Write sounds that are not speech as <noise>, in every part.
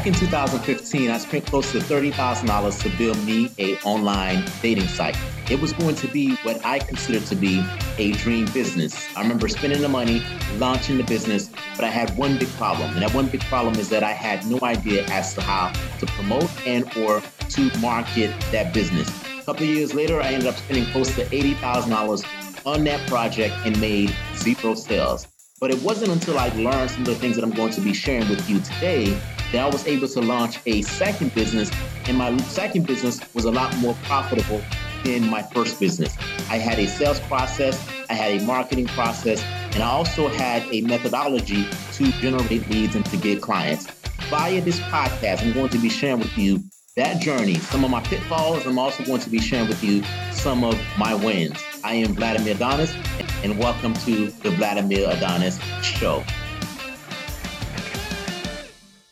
Back in 2015, I spent close to $30,000 to build me a online dating site. It was going to be what I considered to be a dream business. I remember spending the money, launching the business, but I had one big problem. And that one big problem is that I had no idea as to how to promote and or to market that business. A couple of years later, I ended up spending close to $80,000 on that project and made zero sales. But it wasn't until I learned some of the things that I'm going to be sharing with you today that I was able to launch a second business. And my second business was a lot more profitable than my first business. I had a sales process, I had a marketing process, and I also had a methodology to generate leads and to get clients. Via this podcast, I'm going to be sharing with you that journey, some of my pitfalls. I'm also going to be sharing with you some of my wins. I am Vladimir Adonis, and welcome to the Vladimir Adonis Show.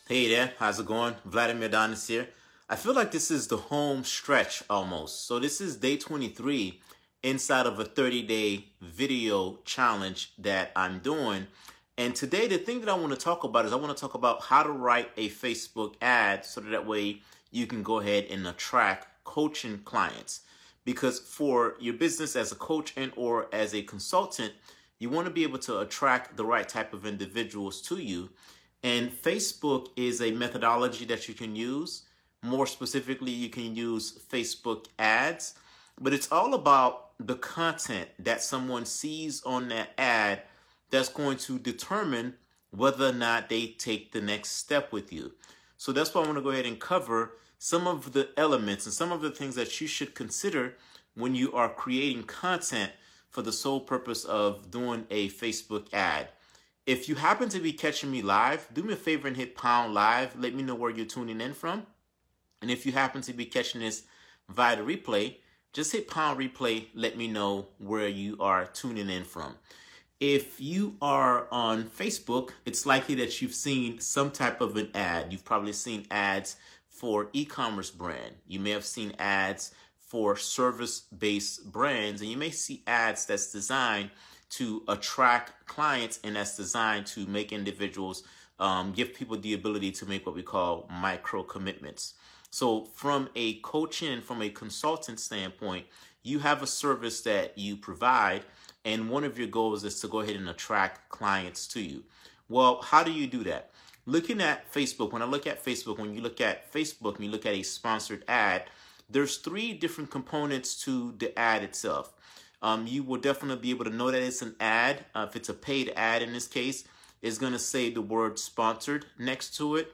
Hey there, how's it going? Vladimir Adonis here. I feel like this is the home stretch almost. So, this is day 23 inside of a 30 day video challenge that I'm doing. And today, the thing that I want to talk about is I want to talk about how to write a Facebook ad so that, that way you can go ahead and attract coaching clients because for your business as a coach and or as a consultant you want to be able to attract the right type of individuals to you and facebook is a methodology that you can use. More specifically you can use facebook ads. But it's all about the content that someone sees on that ad that's going to determine whether or not they take the next step with you. So that's why i want to go ahead and cover some of the elements and some of the things that you should consider when you are creating content for the sole purpose of doing a Facebook ad. If you happen to be catching me live, do me a favor and hit pound live. Let me know where you're tuning in from. And if you happen to be catching this via the replay, just hit pound replay. Let me know where you are tuning in from. If you are on Facebook, it's likely that you've seen some type of an ad. You've probably seen ads for e-commerce brand. You may have seen ads for service-based brands and you may see ads that's designed to attract clients and that's designed to make individuals um, give people the ability to make what we call micro commitments. So from a coaching from a consultant standpoint, you have a service that you provide and one of your goals is to go ahead and attract clients to you. Well, how do you do that? looking at Facebook, when I look at Facebook, when you look at Facebook and you look at a sponsored ad, there's three different components to the ad itself. Um, you will definitely be able to know that it's an ad. Uh, if it's a paid ad in this case, it's going to say the word sponsored next to it.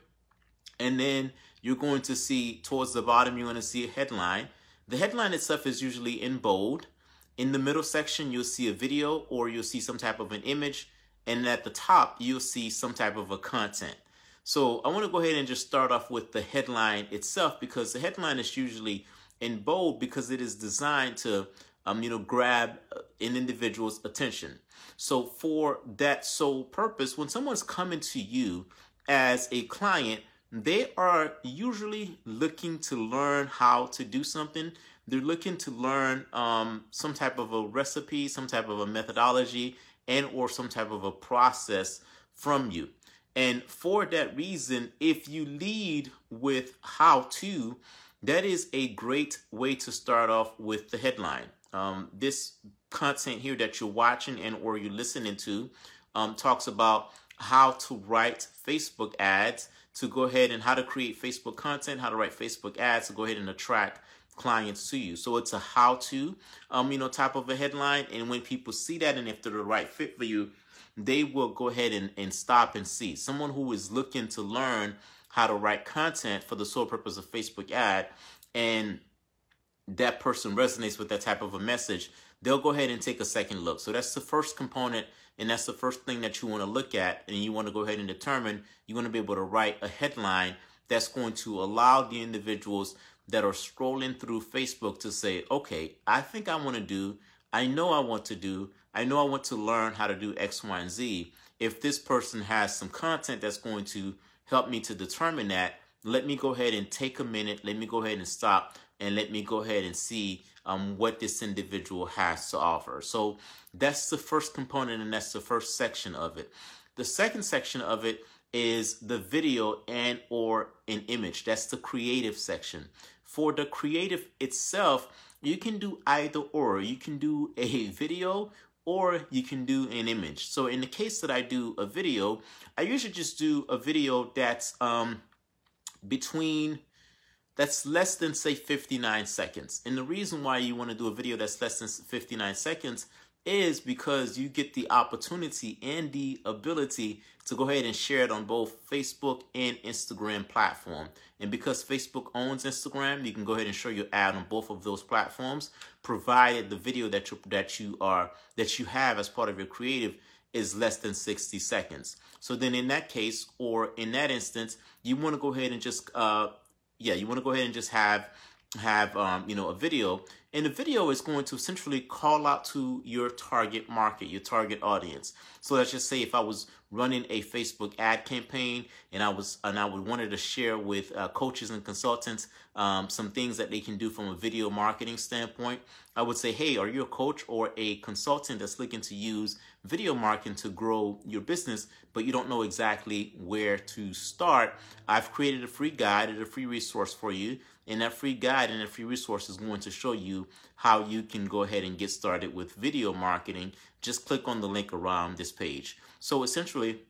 And then you're going to see towards the bottom, you're going to see a headline. The headline itself is usually in bold. In the middle section, you'll see a video or you'll see some type of an image. And at the top, you'll see some type of a content. So I want to go ahead and just start off with the headline itself because the headline is usually in bold because it is designed to um, you know, grab uh, an individual's attention. So for that sole purpose, when someone's coming to you as a client, they are usually looking to learn how to do something. They're looking to learn um, some type of a recipe, some type of a methodology, and or some type of a process from you. And for that reason, if you lead with how to, that is a great way to start off with the headline. Um, this content here that you're watching and or you're listening to um, talks about how to write Facebook ads to go ahead and how to create Facebook content, how to write Facebook ads to go ahead and attract clients to you. So it's a how to, um, you know, type of a headline. And when people see that and if they're the right fit for you, they will go ahead and, and stop and see. Someone who is looking to learn how to write content for the sole purpose of Facebook ad and that person resonates with that type of a message, they'll go ahead and take a second look. So that's the first component and that's the first thing that you want to look at and you want to go ahead and determine you want to be able to write a headline that's going to allow the individuals that are scrolling through Facebook to say, okay, I think I want to do, I know I want to do, I know I want to learn how to do X, Y, and Z. If this person has some content that's going to help me to determine that, let me go ahead and take a minute. Let me go ahead and stop and let me go ahead and see um, what this individual has to offer. So that's the first component and that's the first section of it. The second section of it is the video and or an image. That's the creative section. For the creative itself, you can do either or. You can do a <laughs> video or you can do an image. So in the case that I do a video, I usually just do a video that's um, between that's less than say 59 seconds. And the reason why you want to do a video that's less than 59 seconds is because you get the opportunity and the ability to go ahead and share it on both Facebook and Instagram platform. And because Facebook owns Instagram, you can go ahead and show your ad on both of those platforms, provided the video that you that you are that you have as part of your creative is less than 60 seconds. So then in that case, or in that instance, you want to go ahead and just uh yeah, you want to go ahead and just have have um, you know a video and the video is going to essentially call out to your target market your target audience. So let's just say if i was running a facebook ad campaign and i was and i would wanted to share with uh, coaches and consultants um, some things that they can do from a video marketing standpoint i would say hey are you a coach or a consultant that's looking to use video marketing to grow your business but you don't know exactly where to start? I've created a free guide and a free resource for you and that free guide and that free resource is going to show you how you can go ahead and get started with video marketing. Just click on the link around this page. So essentially,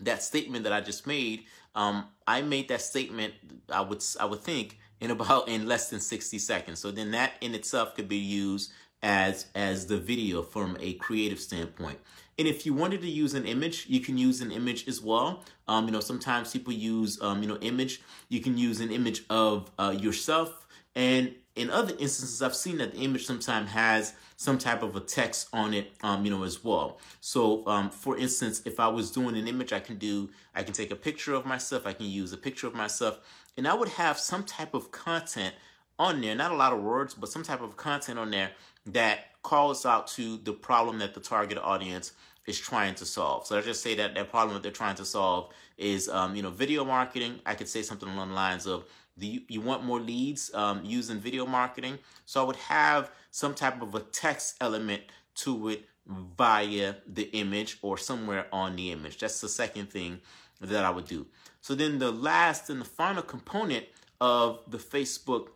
that statement that I just made, um, I made that statement. I would I would think in about in less than 60 seconds. So then that in itself could be used as as the video from a creative standpoint. And if you wanted to use an image, you can use an image as well. Um, you know, sometimes people use um, you know image. You can use an image of uh, yourself, and in other instances, I've seen that the image sometimes has some type of a text on it, um, you know, as well. So, um, for instance, if I was doing an image, I can do, I can take a picture of myself, I can use a picture of myself, and I would have some type of content on there, not a lot of words, but some type of content on there that calls out to the problem that the target audience is trying to solve. So let's just say that that problem that they're trying to solve is, um, you know, video marketing. I could say something along the lines of, do you, you want more leads um, using video marketing? So I would have some type of a text element to it via the image or somewhere on the image. That's the second thing that I would do. So then the last and the final component of the Facebook,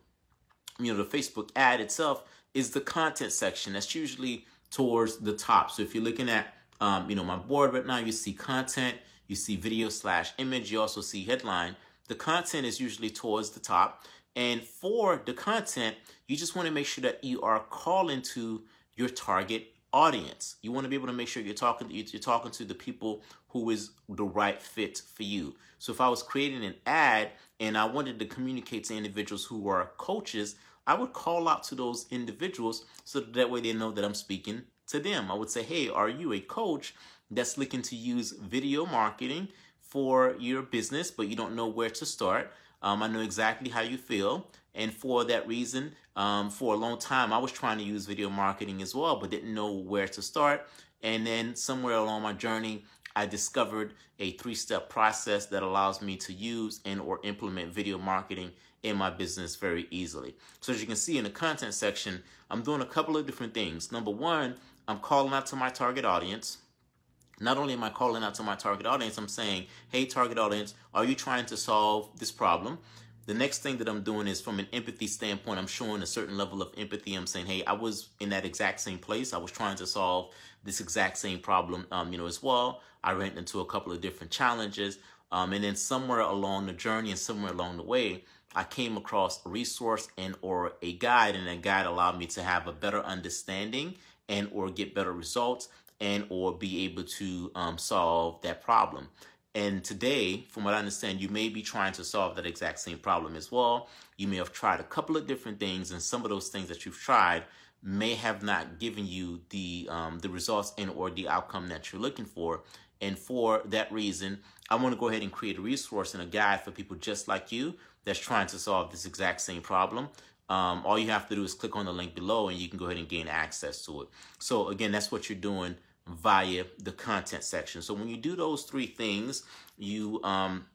you know, the Facebook ad itself is the content section. That's usually towards the top. So if you're looking at, um, you know, my board right now, you see content, you see video slash image, you also see headline. The content is usually towards the top. And for the content, you just want to make sure that you are calling to your target audience. You want to be able to make sure you're talking you're talking to the people who is the right fit for you. So if I was creating an ad and I wanted to communicate to individuals who are coaches, I would call out to those individuals so that, that way they know that I'm speaking to them. I would say, hey, are you a coach that's looking to use video marketing for your business, but you don't know where to start? Um, I know exactly how you feel. And for that reason, um, for a long time, I was trying to use video marketing as well, but didn't know where to start. And then somewhere along my journey, I discovered a three-step process that allows me to use and or implement video marketing in my business very easily. So as you can see in the content section, I'm doing a couple of different things. Number one, I'm calling out to my target audience. Not only am I calling out to my target audience, I'm saying, hey, target audience, are you trying to solve this problem? The next thing that I'm doing is from an empathy standpoint, I'm showing a certain level of empathy. I'm saying, hey, I was in that exact same place. I was trying to solve this exact same problem, um, you know, as well. I ran into a couple of different challenges. Um, and then somewhere along the journey and somewhere along the way, I came across a resource and or a guide and that guide allowed me to have a better understanding and or get better results and or be able to um, solve that problem. And today, from what I understand, you may be trying to solve that exact same problem as well. You may have tried a couple of different things, and some of those things that you've tried may have not given you the um, the results and or the outcome that you're looking for. And for that reason, I want to go ahead and create a resource and a guide for people just like you that's trying to solve this exact same problem. Um, all you have to do is click on the link below and you can go ahead and gain access to it. So again, that's what you're doing via the content section. So when you do those three things, you um,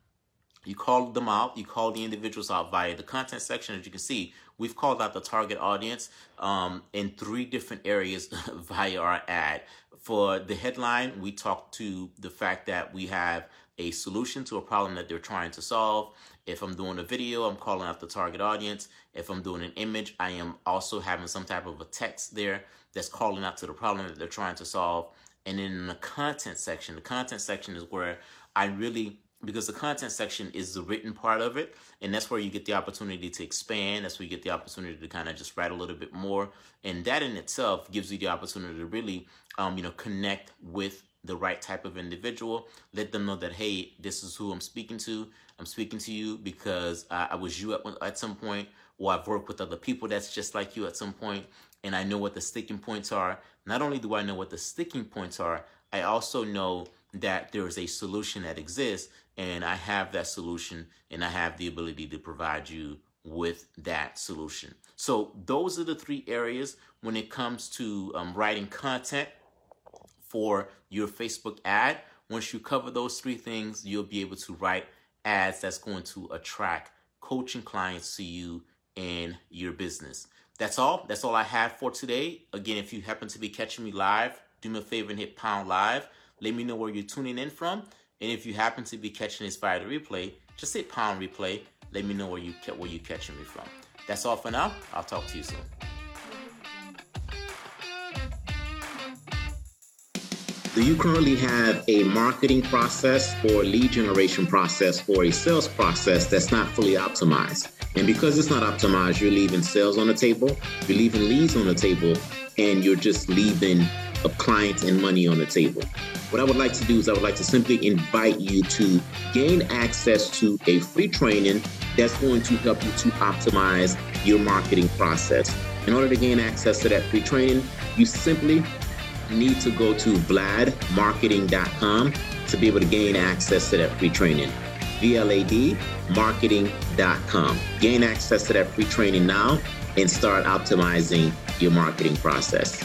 you call them out, you call the individuals out via the content section. As you can see, we've called out the target audience um, in three different areas <laughs> via our ad. For the headline, we talk to the fact that we have a solution to a problem that they're trying to solve. If I'm doing a video, I'm calling out the target audience. If I'm doing an image, I am also having some type of a text there that's calling out to the problem that they're trying to solve. And in the content section, the content section is where I really because the content section is the written part of it and that's where you get the opportunity to expand that's where you get the opportunity to kind of just write a little bit more and that in itself gives you the opportunity to really um, you know connect with the right type of individual let them know that hey this is who i'm speaking to i'm speaking to you because i, I was you at, at some point or i've worked with other people that's just like you at some point and i know what the sticking points are. Not only do i know what the sticking points are i also know that there is a solution that exists and I have that solution and I have the ability to provide you with that solution. So those are the three areas when it comes to um, writing content for your Facebook ad. Once you cover those three things, you'll be able to write ads that's going to attract coaching clients to you and your business. That's all. That's all I have for today. Again, if you happen to be catching me live, do me a favor and hit pound live. Let me know where you're tuning in from. And if you happen to be catching this via the replay, just hit pound replay. Let me know where you where you're catching me from. That's all for now. I'll talk to you soon. Do you currently have a marketing process or lead generation process or a sales process that's not fully optimized? And because it's not optimized, you're leaving sales on the table, you're leaving leads on the table, and you're just leaving of clients and money on the table. What I would like to do is I would like to simply invite you to gain access to a free training that's going to help you to optimize your marketing process. In order to gain access to that free training, you simply need to go to vladmarketing.com to be able to gain access to that free training. VLAD Gain access to that free training now and start optimizing your marketing process.